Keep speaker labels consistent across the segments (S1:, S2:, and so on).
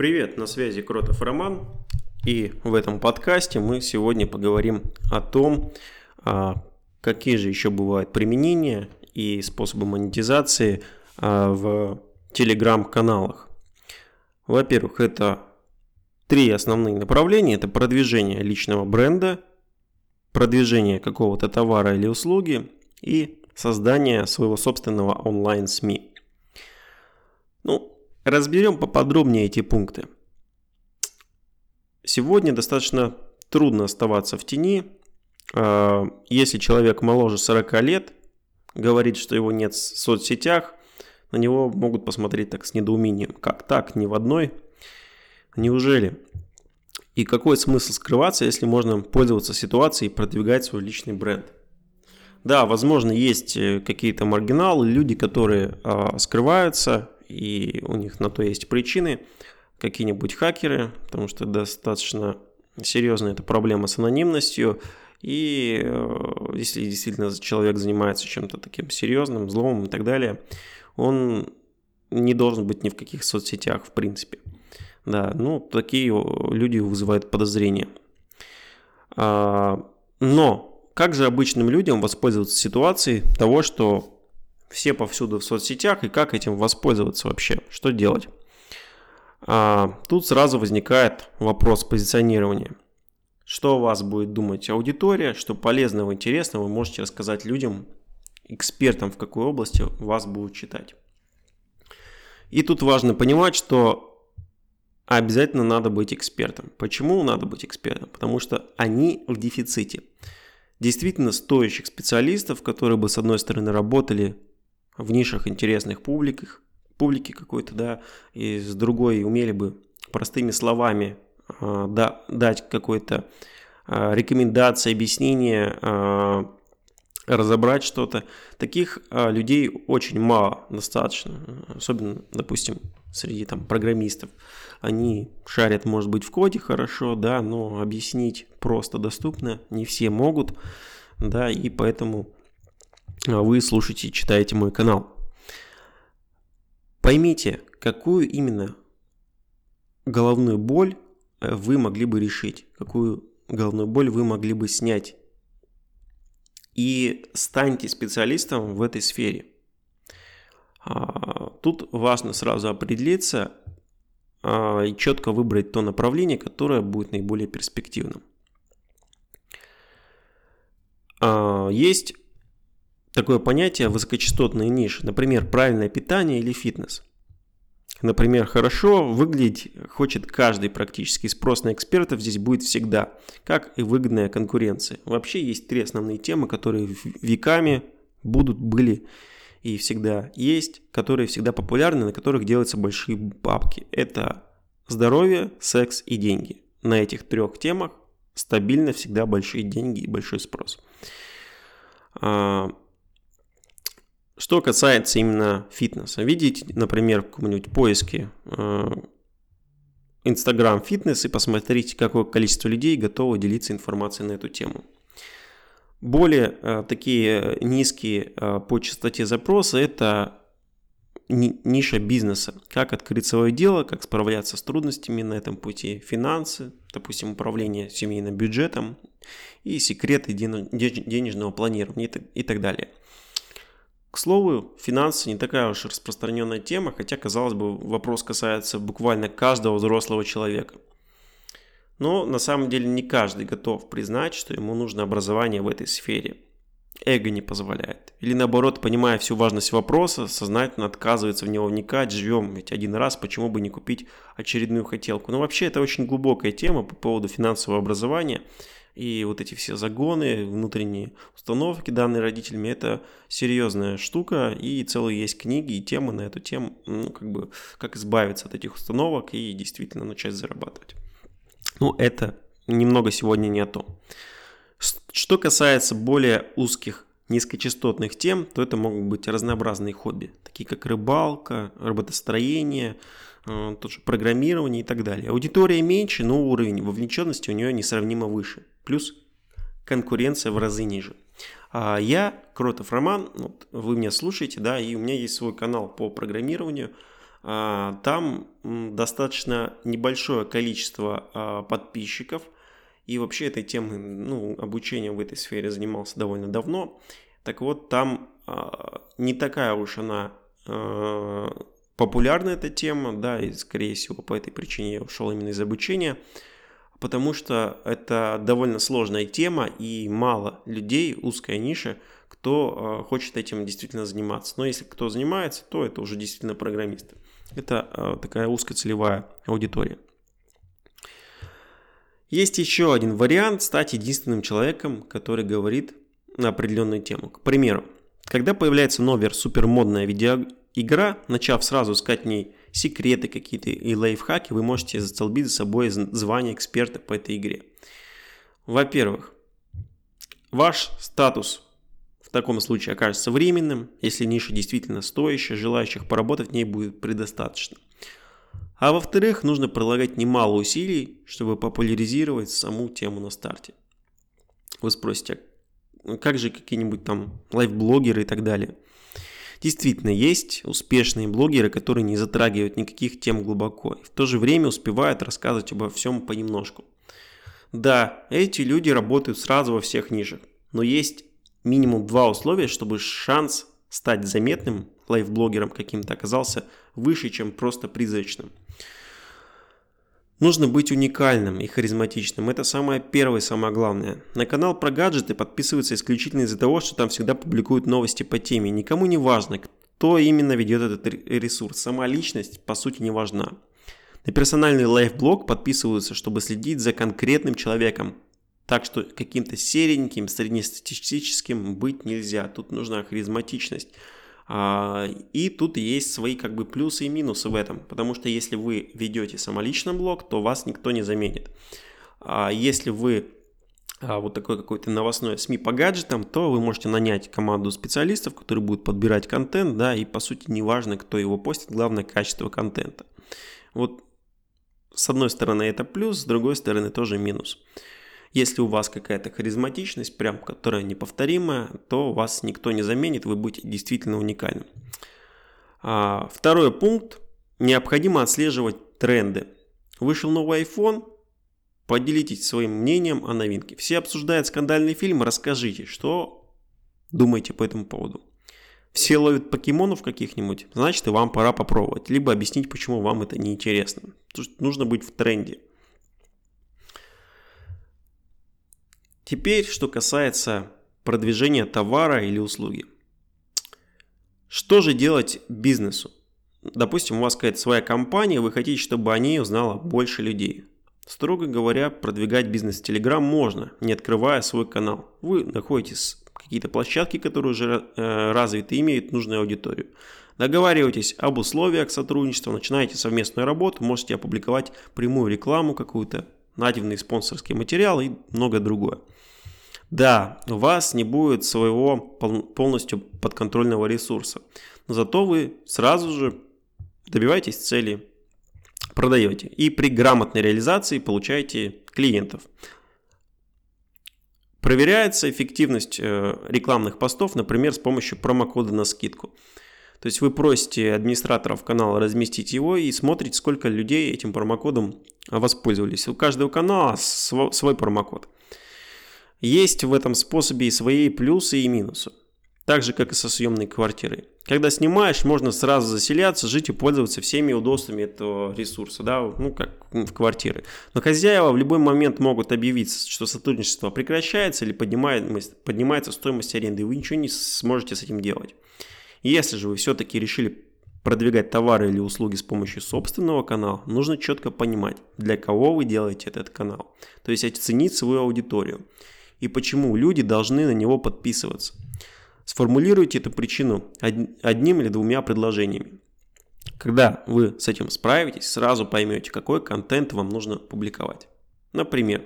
S1: Привет, на связи Кротов Роман. И в этом подкасте мы сегодня поговорим о том, а, какие же еще бывают применения и способы монетизации а, в телеграм-каналах. Во-первых, это три основные направления. Это продвижение личного бренда, продвижение какого-то товара или услуги и создание своего собственного онлайн-СМИ. Ну, Разберем поподробнее эти пункты. Сегодня достаточно трудно оставаться в тени. А, если человек моложе 40 лет, говорит, что его нет в соцсетях, на него могут посмотреть так с недоумением. Как так? Ни в одной? Неужели? И какой смысл скрываться, если можно пользоваться ситуацией и продвигать свой личный бренд? Да, возможно, есть э, какие-то маргиналы, люди, которые э, скрываются, и у них на то есть причины, какие-нибудь хакеры, потому что достаточно серьезная эта проблема с анонимностью, и э, если действительно человек занимается чем-то таким серьезным, злом и так далее, он не должен быть ни в каких соцсетях, в принципе. Да, ну, такие люди вызывают подозрения. А, но как же обычным людям воспользоваться ситуацией того, что все повсюду в соцсетях и как этим воспользоваться вообще, что делать. А, тут сразу возникает вопрос позиционирования. Что у вас будет думать аудитория, что полезного, интересного вы можете рассказать людям, экспертам в какой области вас будут читать. И тут важно понимать, что обязательно надо быть экспертом. Почему надо быть экспертом? Потому что они в дефиците. Действительно стоящих специалистов, которые бы с одной стороны работали в нишах интересных публиках, публики какой-то, да, и с другой умели бы простыми словами э, да, дать какой-то э, рекомендации, объяснение, э, разобрать что-то. Таких э, людей очень мало достаточно, особенно, допустим, среди там программистов. Они шарят, может быть, в коде хорошо, да, но объяснить просто доступно не все могут, да, и поэтому вы слушаете и читаете мой канал. Поймите, какую именно головную боль э, вы могли бы решить, какую головную боль вы могли бы снять. И станьте специалистом в этой сфере. А, тут важно сразу определиться а, и четко выбрать то направление, которое будет наиболее перспективным. Есть такое понятие высокочастотные ниши, например, правильное питание или фитнес. Например, хорошо выглядеть хочет каждый практически. Спрос на экспертов здесь будет всегда, как и выгодная конкуренция. Вообще есть три основные темы, которые веками будут, были и всегда есть, которые всегда популярны, на которых делаются большие бабки. Это здоровье, секс и деньги. На этих трех темах стабильно всегда большие деньги и большой спрос. А, что касается именно фитнеса, видите, например, в каком-нибудь поиске Instagram э, фитнес и посмотрите, какое количество людей готово делиться информацией на эту тему. Более э, такие низкие э, по частоте запроса это ниша бизнеса. Как открыть свое дело, как справляться с трудностями на этом пути, финансы, допустим, управление семейным бюджетом и секреты денежного планирования и так далее. К слову, финансы не такая уж распространенная тема, хотя, казалось бы, вопрос касается буквально каждого взрослого человека. Но на самом деле не каждый готов признать, что ему нужно образование в этой сфере. Эго не позволяет. Или наоборот, понимая всю важность вопроса, сознательно отказывается в него вникать, живем ведь один раз, почему бы не купить очередную хотелку. Но вообще это очень глубокая тема по поводу финансового образования – и вот эти все загоны, внутренние установки, данные родителями, это серьезная штука, и целые есть книги и темы на эту тему, ну, как бы, как избавиться от этих установок и действительно начать зарабатывать. Ну, это немного сегодня не о том. Что касается более узких низкочастотных тем, то это могут быть разнообразные хобби, такие как рыбалка, роботостроение, э, тот же программирование и так далее. Аудитория меньше, но уровень вовлеченности у нее несравнимо выше плюс конкуренция в разы ниже. А я, Кротов Роман, вот вы меня слушаете, да, и у меня есть свой канал по программированию. а, там достаточно небольшое количество а, подписчиков. И вообще этой темой, ну, обучением в этой сфере занимался довольно давно. Так вот, там не такая уж она популярна эта тема, да, и скорее всего по этой причине я ушел именно из обучения, потому что это довольно сложная тема и мало людей, узкая ниша, кто хочет этим действительно заниматься. Но если кто занимается, то это уже действительно программисты. Это э, такая узкоцелевая аудитория. Есть еще один вариант стать единственным человеком, который говорит на определенную тему. К примеру, когда появляется новая супермодная видеоигра, начав сразу искать в ней секреты какие-то и лайфхаки, вы можете застолбить за собой звание эксперта по этой игре. Во-первых, ваш статус в таком случае окажется временным, если ниша действительно стоящая, желающих поработать в ней будет предостаточно. А во-вторых, нужно прилагать немало усилий, чтобы популяризировать саму тему на старте. Вы спросите, а как же какие-нибудь там лайфблогеры и так далее? Действительно, есть успешные блогеры, которые не затрагивают никаких тем глубоко и в то же время успевают рассказывать обо всем понемножку. Да, эти люди работают сразу во всех нишах, но есть минимум два условия, чтобы шанс стать заметным лайфблогером каким-то оказался выше, чем просто призрачным. Нужно быть уникальным и харизматичным. Это самое первое и самое главное. На канал про гаджеты подписываются исключительно из-за того, что там всегда публикуют новости по теме. Никому не важно, кто именно ведет этот ресурс. Сама личность, по сути, не важна. На персональный лайфблог подписываются, чтобы следить за конкретным человеком, так что каким-то сереньким, среднестатистическим быть нельзя. Тут нужна харизматичность. А, и тут есть свои как бы плюсы и минусы в этом. Потому что если вы ведете самолично блог, то вас никто не заменит. А если вы а, вот такой какой-то новостной СМИ по гаджетам, то вы можете нанять команду специалистов, которые будут подбирать контент, да, и по сути неважно, кто его постит, главное качество контента. Вот с одной стороны это плюс, с другой стороны тоже минус. Если у вас какая-то харизматичность, прям которая неповторимая, то вас никто не заменит, вы будете действительно уникальным. А, второй пункт. Необходимо отслеживать тренды. Вышел новый iPhone, поделитесь своим мнением о новинке. Все обсуждают скандальный фильм, расскажите, что думаете по этому поводу. Все ловят покемонов каких-нибудь, значит и вам пора попробовать. Либо объяснить, почему вам это неинтересно. Нужно быть в тренде. Теперь, что касается продвижения товара или услуги. Что же делать бизнесу? Допустим, у вас какая-то своя компания, вы хотите, чтобы о ней узнало больше людей. Строго говоря, продвигать бизнес в Telegram можно, не открывая свой канал. Вы находитесь какие-то площадки, которые уже э, развиты и имеют нужную аудиторию. Договариваетесь об условиях сотрудничества, начинаете совместную работу, можете опубликовать прямую рекламу какую-то, нативный спонсорский материал и многое другое. Да, у вас не будет своего полностью подконтрольного ресурса, но зато вы сразу же добиваетесь цели, продаете и при грамотной реализации получаете клиентов. Проверяется эффективность э, рекламных постов, например, с помощью промокода на скидку. То есть вы просите администраторов канала разместить его и смотрите, сколько людей этим промокодом воспользовались. У каждого канала свой промокод. Есть в этом способе и свои плюсы и минусы. Так же, как и со съемной квартирой. Когда снимаешь, можно сразу заселяться, жить и пользоваться всеми удобствами этого ресурса, да, ну, как в квартиры. Но хозяева в любой момент могут объявить, что сотрудничество прекращается или поднимает, поднимается стоимость аренды, и вы ничего не сможете с этим делать. Если же вы все-таки решили продвигать товары или услуги с помощью собственного канала, нужно четко понимать, для кого вы делаете этот канал. То есть оценить свою аудиторию и почему люди должны на него подписываться. Сформулируйте эту причину одним или двумя предложениями. Когда вы с этим справитесь, сразу поймете, какой контент вам нужно публиковать. Например,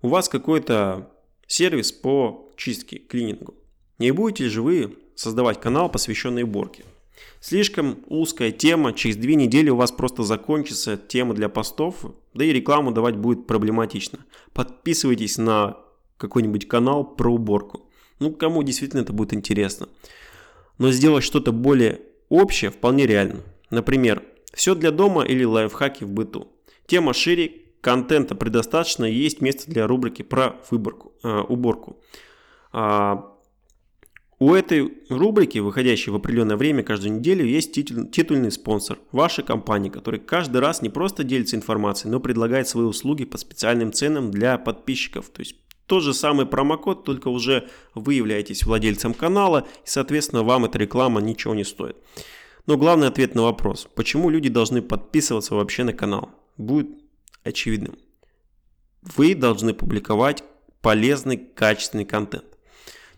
S1: у вас какой-то сервис по чистке, клинингу. Не будете же вы создавать канал, посвященный уборке? Слишком узкая тема, через две недели у вас просто закончится тема для постов, да и рекламу давать будет проблематично. Подписывайтесь на какой-нибудь канал про уборку. Ну, кому действительно это будет интересно. Но сделать что-то более общее вполне реально. Например, все для дома или лайфхаки в быту. Тема шире, контента предостаточно, и есть место для рубрики про выборку, э, уборку. А, у этой рубрики, выходящей в определенное время каждую неделю, есть титуль, титульный спонсор – ваша компания, который каждый раз не просто делится информацией, но предлагает свои услуги по специальным ценам для подписчиков. То есть тот же самый промокод, только уже вы являетесь владельцем канала, и, соответственно, вам эта реклама ничего не стоит. Но главный ответ на вопрос, почему люди должны подписываться вообще на канал, будет очевидным. Вы должны публиковать полезный, качественный контент.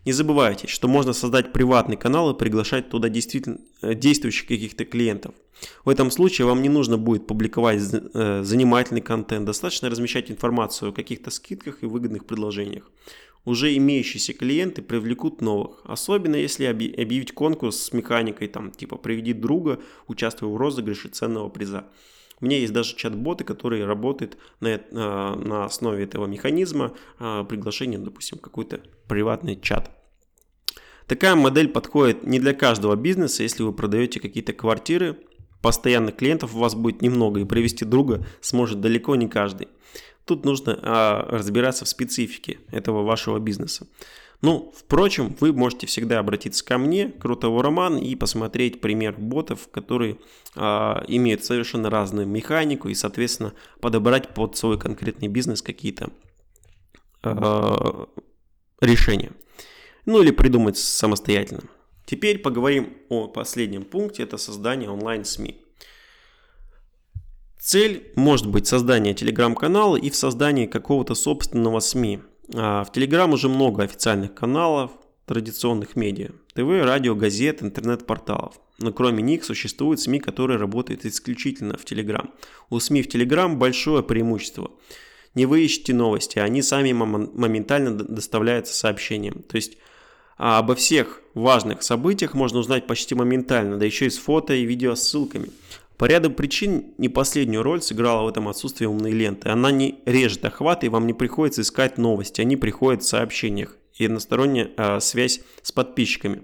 S1: Не забывайте, что можно создать приватный канал и приглашать туда действительно э, действующих каких-то клиентов. В этом случае вам не нужно будет публиковать э, занимательный контент, достаточно размещать информацию о каких-то скидках и выгодных предложениях. Уже имеющиеся клиенты привлекут новых, особенно если объявить конкурс с механикой, там, типа «Приведи друга, участвуй в розыгрыше ценного приза». У меня есть даже чат-боты, которые работают на, э, на основе этого механизма э, приглашения, допустим, какой-то приватный чат. Такая модель подходит не для каждого бизнеса, если вы продаете какие-то квартиры, постоянных клиентов у вас будет немного, и привести друга сможет далеко не каждый. Тут нужно а, разбираться в специфике этого вашего бизнеса. Ну, впрочем, вы можете всегда обратиться ко мне, Крутого Роман, и посмотреть пример ботов, которые а, имеют совершенно разную механику и, соответственно, подобрать под свой конкретный бизнес какие-то а, решения. Ну или придумать самостоятельно. Теперь поговорим о последнем пункте, это создание онлайн-СМИ. Цель может быть создание телеграм-канала и в создании какого-то собственного СМИ. А, в Телеграм уже много официальных каналов, традиционных медиа, ТВ, радио, газет, интернет-порталов. Но кроме них существуют СМИ, которые работают исключительно в Телеграм. У СМИ в Телеграм большое преимущество. Не вы ищете новости, они сами моментально доставляются сообщением. То есть а обо всех важных событиях можно узнать почти моментально, да еще и с фото и видео ссылками. По ряду причин не последнюю роль сыграла в этом отсутствие умной ленты. Она не режет охват, и вам не приходится искать новости, они приходят в сообщениях и односторонняя э, связь с подписчиками.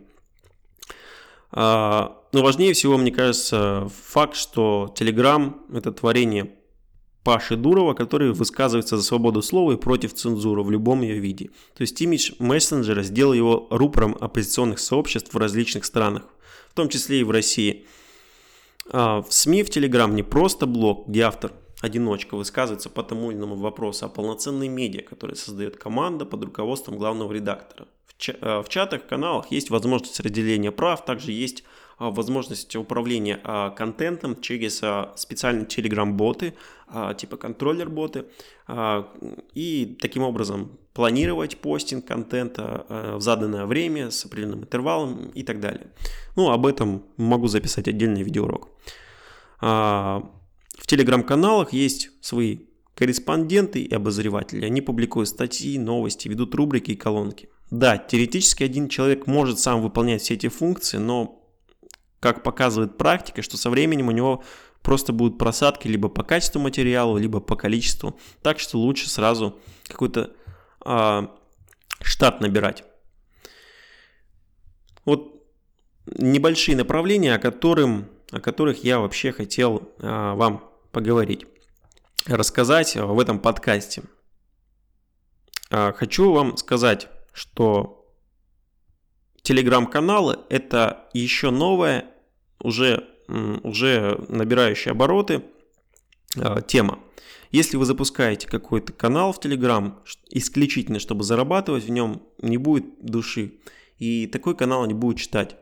S1: А, но важнее всего, мне кажется, факт, что Telegram – это творение Паши Дурова, который высказывается за свободу слова и против цензуры в любом ее виде. То есть имидж мессенджера сделал его рупором оппозиционных сообществ в различных странах, в том числе и в России – а, в СМИ, в Телеграм не просто блог, где автор одиночка высказывается по тому или иному вопросу, а полноценный медиа, который создает команда под руководством главного редактора. В, а, в чатах, каналах есть возможность разделения прав, также есть а, возможность управления контентом через специальные телеграм-боты, типа контроллер-боты, и таким образом планировать постинг контента в заданное время с определенным интервалом и так далее. Ну, об этом могу записать отдельный видеоурок. А, в телеграм-каналах есть свои корреспонденты и обозреватели. Они публикуют статьи, новости, ведут рубрики и колонки. Да, теоретически один человек может сам выполнять все эти функции, но, как показывает практика, что со временем у него просто будут просадки либо по качеству материала, либо по количеству. Так что лучше сразу какой-то а, штат набирать. Вот небольшие направления, о, которым, о которых я вообще хотел а, вам поговорить, рассказать в этом подкасте. А, хочу вам сказать, что телеграм-каналы это еще новая, уже, уже набирающая обороты а, тема. Если вы запускаете какой-то канал в Telegram исключительно, чтобы зарабатывать в нем, не будет души. И такой канал не будет читать.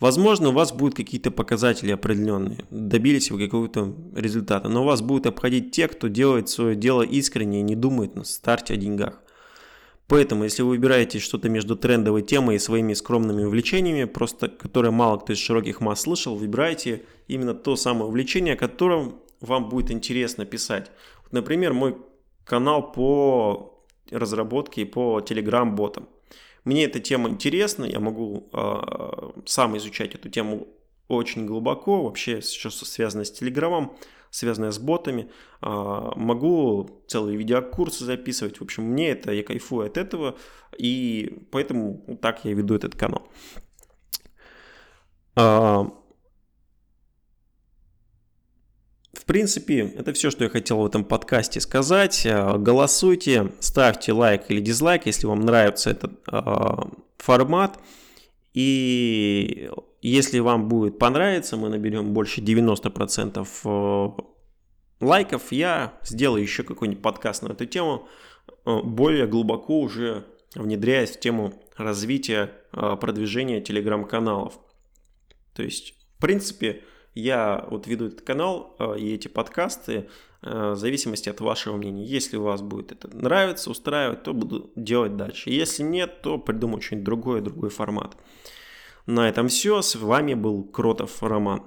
S1: Возможно, у вас будут какие-то показатели определенные, добились вы какого-то результата, но вас будут обходить те, кто делает свое дело искренне и не думает на старте о деньгах. Поэтому, если вы выбираете что-то между трендовой темой и своими скромными увлечениями, просто которое мало кто из широких масс слышал, выбирайте именно то самое увлечение, о котором вам будет интересно писать. например, мой канал по разработке по Telegram-ботам. Мне эта тема интересна, я могу э, сам изучать эту тему очень глубоко, вообще все, что связано с Телеграмом, связанное с ботами. Э, могу целые видеокурсы записывать. В общем, мне это, я кайфую от этого, и поэтому так я веду этот канал. Э, в принципе, это все, что я хотел в этом подкасте сказать. Э, голосуйте, ставьте лайк или дизлайк, если вам нравится этот э, формат. И если вам будет понравиться, мы наберем больше 90% э, лайков, я сделаю еще какой-нибудь подкаст на эту тему, э, более глубоко уже внедряясь в тему развития, продвижения телеграм-каналов. То есть, в принципе, я вот веду этот канал э, и эти подкасты э, в зависимости от вашего мнения. Если у вас будет это нравиться, устраивать, то буду делать дальше. Если нет, то придумаю что-нибудь другое, другой формат. На этом все. С вами был Кротов Роман.